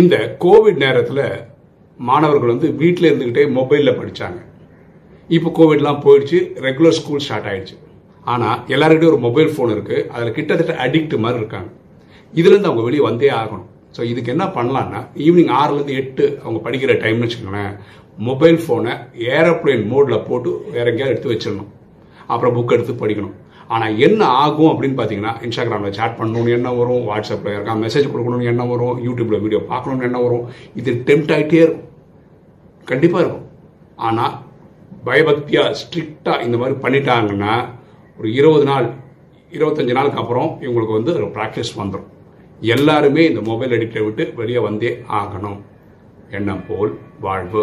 இந்த கோவிட் நேரத்தில் மாணவர்கள் வந்து வீட்டில் இருந்துக்கிட்டே மொபைலில் படித்தாங்க இப்போ கோவிட்லாம் போயிடுச்சு ரெகுலர் ஸ்கூல் ஸ்டார்ட் ஆயிடுச்சு. ஆனால் எல்லாருக்கிட்டையும் ஒரு மொபைல் ஃபோன் இருக்குது அதில் கிட்டத்தட்ட அடிக்ட் மாதிரி இருக்காங்க. இதுலேருந்து அவங்க வெளியே வந்தே ஆகணும். ஸோ இதுக்கு என்ன பண்ணலான்னா ஈவினிங் ஆறுலேருந்து எட்டு அவங்க படிக்கிற டைம்னு வச்சுக்கோங்களேன் மொபைல் ஃபோனை ஏரோப்ளேன் மோடில் போட்டு வேற எங்கேயாவது எடுத்து வச்சிடணும். அப்புறம் புக் எடுத்து படிக்கணும். ஆனால் என்ன ஆகும் அப்படின்னு பார்த்தீங்கன்னா இன்ஸ்டாகிராமில் சேட் பண்ணணும்னு என்ன வரும் வாட்ஸ்அப்பில் இருக்கா மெசேஜ் கொடுக்கணும்னு என்ன வரும் யூடியூப்பில் வீடியோ பார்க்கணும்னு என்ன வரும். இது டெம்ட் ஆகிட்டே இருக்கும். கண்டிப்பாக இருக்கும். ஆனால் பயபக்தியாக ஸ்ட்ரிக்டாக இந்த மாதிரி பண்ணிட்டாங்கன்னா ஒரு இருபது நாள் இருபத்தஞ்சு நாளுக்கு அப்புறம் இவங்களுக்கு வந்து ஒரு ப்ராக்டிஸ் வந்துடும் எல்லாருமே இந்த மொபைல் அடிக்டை விட்டு வெளியே வந்தே ஆகணும். எண்ணம் போல் வாழ்வு.